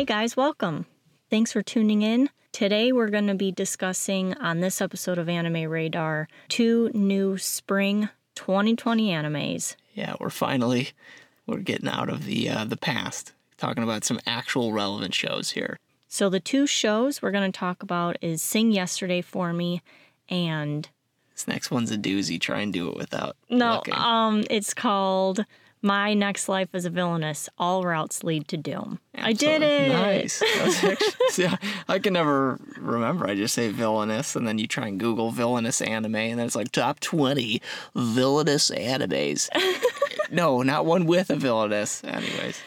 Hey guys, welcome. Thanks for tuning in. Today we're going to be discussing on this episode of Anime Radar two new spring 2020 animes. Yeah, we're finally we're getting out of the uh, the past, talking about some actual relevant shows here. So the two shows we're going to talk about is Sing Yesterday for Me and This next one's a doozy. Try and do it without no, looking. um it's called My Next Life as a Villainess. All routes lead to doom. I did it. Nice. Yeah, I can never remember. I just say villainous, and then you try and Google villainous anime, and then it's like top twenty villainous animes. no, not one with a villainous. Anyways,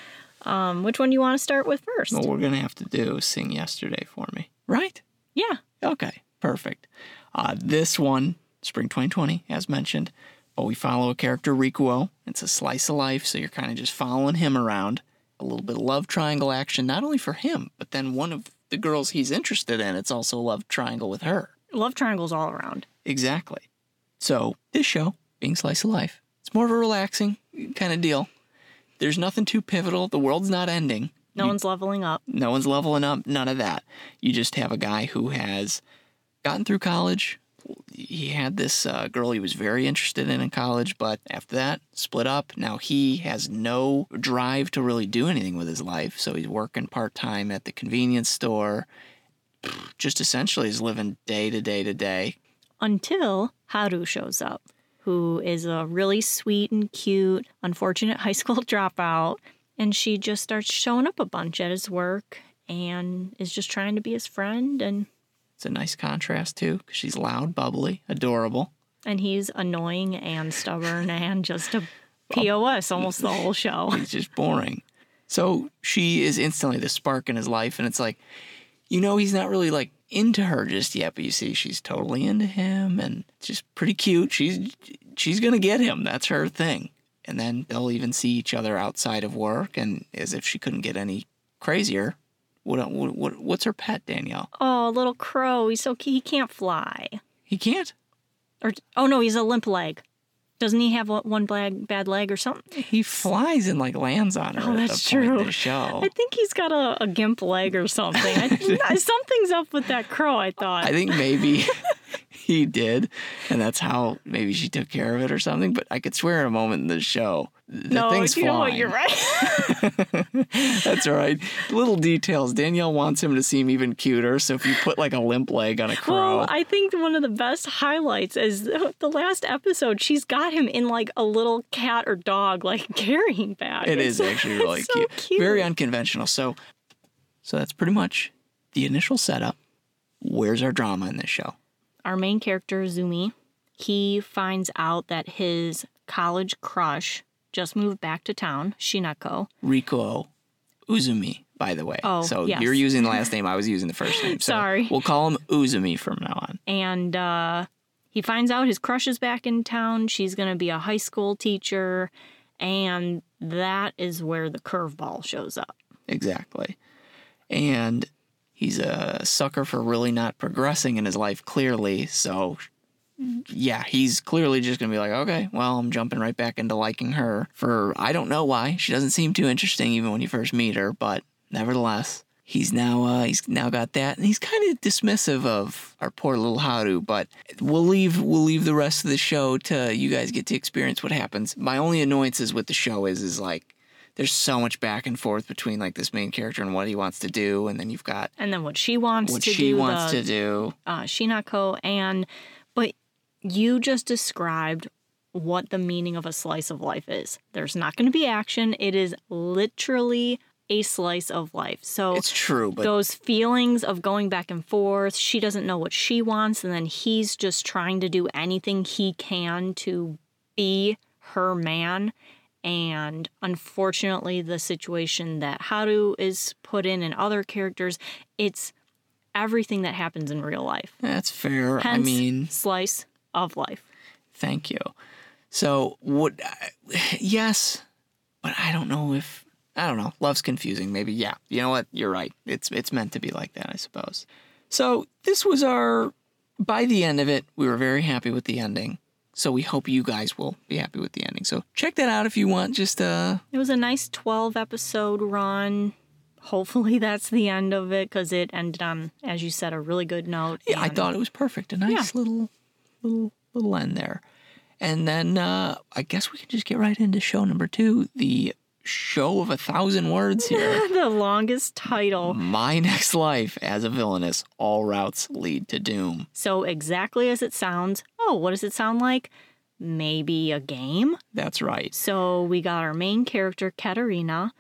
Um which one do you want to start with first? what we're gonna have to do sing yesterday for me, right? Yeah. Okay, perfect. Uh, this one, Spring 2020, as mentioned, but we follow a character, Rikuo. It's a slice of life, so you're kind of just following him around. A little bit of love triangle action, not only for him, but then one of the girls he's interested in, it's also a love triangle with her. Love triangles all around. Exactly. So, this show, being slice of life, it's more of a relaxing kind of deal. There's nothing too pivotal. The world's not ending. No one's leveling up. No one's leveling up, none of that. You just have a guy who has gotten through college. He had this uh, girl he was very interested in in college, but after that, split up. Now he has no drive to really do anything with his life, so he's working part time at the convenience store. Just essentially is living day to day to day. until Haru shows up, who is a really sweet and cute, unfortunate high school dropout. And she just starts showing up a bunch at his work and is just trying to be his friend. And, It's a nice contrast too, because she's loud, bubbly, adorable. and he's annoying and stubborn and just a POS almost the whole show. He's just boring. So she is instantly the spark in his life, and it's like, you know, he's not really like into her just yet, but you see she's totally into him, and just pretty cute. She's she's gonna get him. That's her thing. And then they'll even see each other outside of work, and as if she couldn't get any crazier. What uh, what, what what's her pet, Danielle? Oh, a little crow. He's so. He can't fly. He can't. Or, oh no, he's a limp leg. Doesn't he have one- bad, bad leg or something? He flies and like lands on her. Oh, at that's the point in true. The show. I think he's got a, a gimp leg or something. I, something's up with that crow, I thought. I think maybe he did, and that's how maybe she took care of it or something. But I could swear in a moment in the show, the no, thing's you know what? You're right. That's all right. Little details. Danielle wants him to seem even cuter, so if you put like a limp leg on a crow, well, I think one of the best highlights is the last episode. She's got him in like a little cat or dog like carrying bag. it It's is actually really so cute. cute. very unconventional. So, so that's pretty much the initial setup. Where's our drama in this show? Our main character, Zumi, he finds out that his college crush just moved back to town, Shinako. Rikuo Uozumi, by the way. Oh, so yes. you're using the last name. I was using the first name. So Sorry. We'll call him Uozumi from now on. and uh, he finds out his crush is back in town. She's going to be a high school teacher, and that is where the curveball shows up. Exactly. And he's a sucker for really not progressing in his life, clearly. So, yeah, he's clearly just to be like, okay, well, I'm jumping right back into liking her for I don't know why. She doesn't seem too interesting even when you first meet her, but nevertheless. He's now uh, he's now got that, and he's kind of dismissive of our poor little Haru. But we'll leave we'll leave the rest of the show to you guys get to experience what happens. My only annoyances with the show is is like there's so much back and forth between like this main character and what he wants to do, and then you've got And then what she wants what to she do, wants the, to do. uh, Shinako, and but you just described what the meaning of a slice of life is. There's not going to be action. It is literally a slice of life. So It's true, but those feelings of going back and forth, she doesn't know what she wants, and then he's just trying to do anything he can to be her man. And unfortunately, the situation that Haru is put in and other characters, it's everything that happens in real life. that's fair. I mean, slice of life. thank you. So what? Yes, but I don't know if I don't know. Love's confusing. Maybe yeah. You know what? You're right. It's it's meant to be like that, I suppose. So this was our. By the end of it, we were very happy with the ending. So we hope you guys will be happy with the ending. So check that out if you want. Just uh, It was a nice 12 episode run. hopefully that's the end of it because it ended on, as you said, a really good note. Yeah, I thought it was perfect. A nice little, little, little end there. And then uh, I guess we can just get right into show number two, the show of a thousand words here. the longest title. My next life as a villainess. All routes lead to doom. So, exactly as it sounds. Oh, what does it sound like? Maybe a game? That's right. So, we got our main character, Catarina.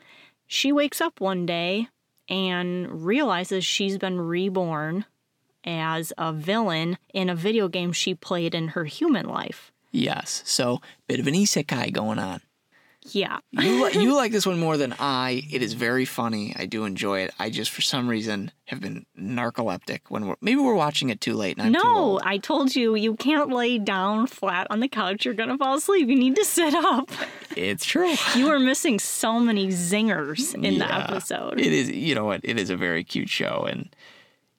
She wakes up one day and realizes she's been reborn as a villain in a video game she played in her human life. Yes. So, bit of an isekai going on. Yeah. You, li- you like this one more than I. It is very funny. I do enjoy it. I just, for some reason, have been narcoleptic when we're maybe we're watching it too late. And I'm no. I told you, you can't lay down flat on the couch. You're going to fall asleep. You need to sit up. It's true. You were missing so many zingers in the episode. It is, you know what? It is a very cute show, and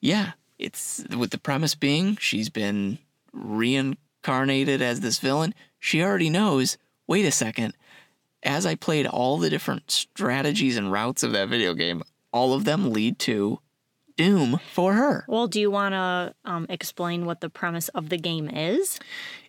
yeah, it's with the premise being she's been reincarnated as this villain. She already knows. Wait a second. As I played all the different strategies and routes of that video game, all of them lead to doom for her. Well, do you want to um, explain what the premise of the game is?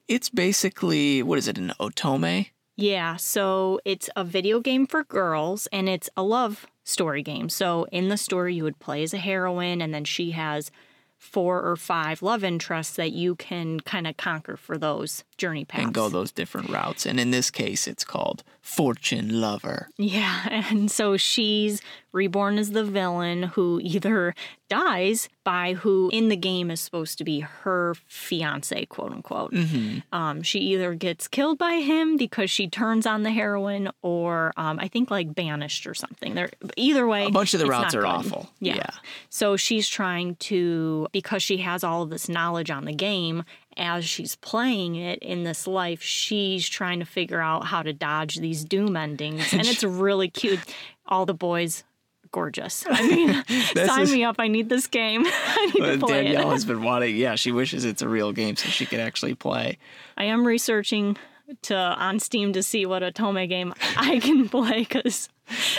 It's basically what is it? An otome? Yeah, so it's a video game for girls and it's a love story game. So in the story, you would play as a heroine, and then she has four or five love interests that you can kind of conquer for those journey paths. and go those different routes. And in this case, it's called Fortune Lover. Yeah, and so she's reborn as the villain who either dies by who in the game is supposed to be her fiance, quote unquote. Mm-hmm. Um, she either gets killed by him because she turns on the heroine, or um, I think like banished or something. There, either way, A bunch of the routes are good. awful. Yeah. Yeah. So she's trying to, because she has all of this knowledge on the game, as she's playing it in this life, she's trying to figure out how to dodge these doom endings. And it's really cute. All the boys, gorgeous. I mean, sign is- me up. I need this game. I need to uh, play Danielle it. has been wanting. Yeah, she wishes it's a real game so she could actually play. I am researching to on Steam to see what otome game I can play because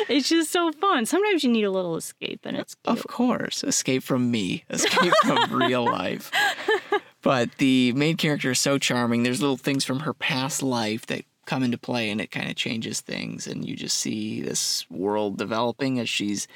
it's just so fun. Sometimes you need a little escape, and it's cute. Of course, escape from me, escape from real life. But the main character is so charming. There's little things from her past life that come into play, and it kind of changes things. And you just see this world developing as she's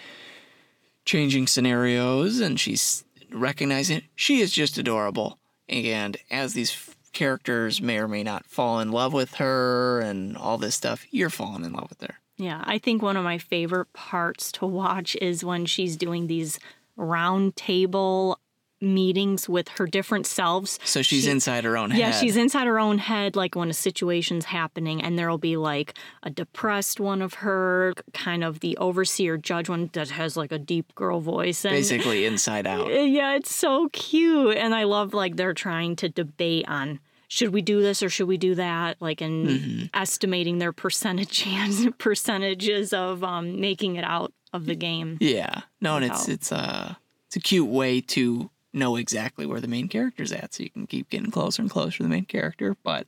changing scenarios, and she's recognizing she is just adorable. And as these characters may or may not fall in love with her, and all this stuff, you're falling in love with her. Yeah, I think one of my favorite parts to watch is when she's doing these round table meetings with her different selves. So she's She- inside her own head. Yeah, she's inside her own head, like when a situation's happening, and there'll be like a depressed one of her, kind of the overseer judge one that has like a deep girl voice. And basically inside out. yeah, it's so cute. And I love like they're trying to debate on should we do this or should we do that? Like in Mm-hmm. estimating their percentage percentages percentages of um, making it out of the game. Yeah. No, and it's it's a it's a cute way to know exactly where the main character's at, so you can keep getting closer and closer to the main character. But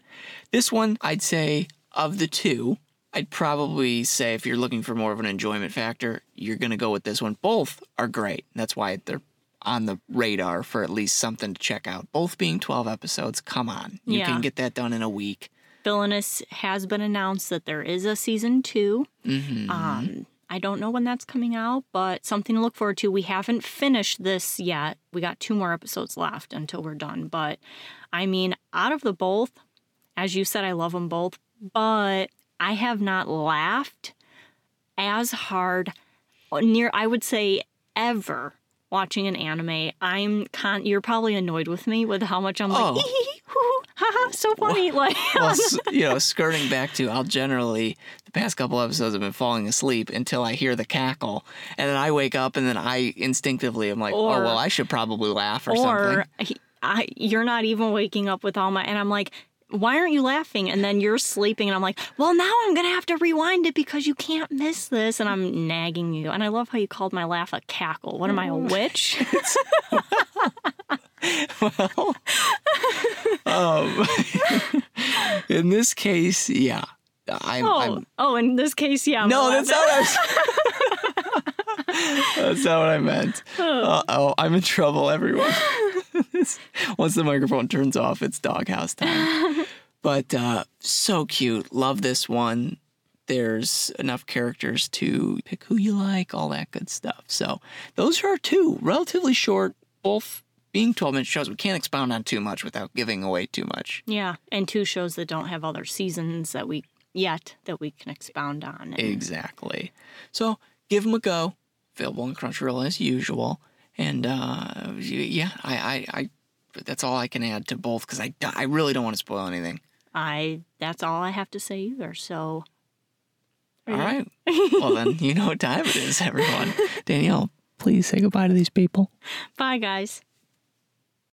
this one, I'd say of the two, I'd probably say if you're looking for more of an enjoyment factor, you're gonna go with this one. Both are great. That's why they're on the radar for at least something to check out. Both being 12 episodes. Come on, you Yeah. can get that done in a week. Villainous has been announced that there is a season 2 hmm Um, I don't know when that's coming out, but something to look forward to. We haven't finished this yet. We got two more episodes left until we're done. But I mean, out of the both, as you said, I love them both, but I have not laughed as hard uh, near, I would say, ever watching an anime. I'm con, you're probably annoyed with me with how much I'm like, Oh. hee hee, hoo, hoo, haha, so funny. Like, well, you know, skirting back to, I'll generally the past couple episodes I've been falling asleep until I hear the cackle, and then I wake up, and then I instinctively am like, Or- oh well, I should probably laugh or, or something. I, you're not even waking up with all my and i'm like why aren't you laughing and then you're sleeping and i'm like well now i'm gonna have to rewind it because you can't miss this and i'm nagging you and i love how you called my laugh a cackle what am i a mm. witch well, um, in this case, yeah, I'm. oh I'm oh in this case yeah I'm no, that's not. what I was- That's not what I meant. Uh oh, I'm in trouble, everyone. Once the microphone turns off, it's doghouse time. But uh, so cute. Love this one. There's enough characters to pick who you like, all that good stuff. So those are our two relatively short, both being 12 minute shows. We can't expound on too much without giving away too much. Yeah, and two shows that don't have other seasons that we yet that we can expound on. And Exactly. So give them a go. Available on Crunchyroll as usual. And uh, yeah, I, I, I, that's all I can add to both because I, I really don't want to spoil anything. I that's all I have to say either. So All right. well, then you know what time it is, everyone. Danielle, please say goodbye to these people. bye guys.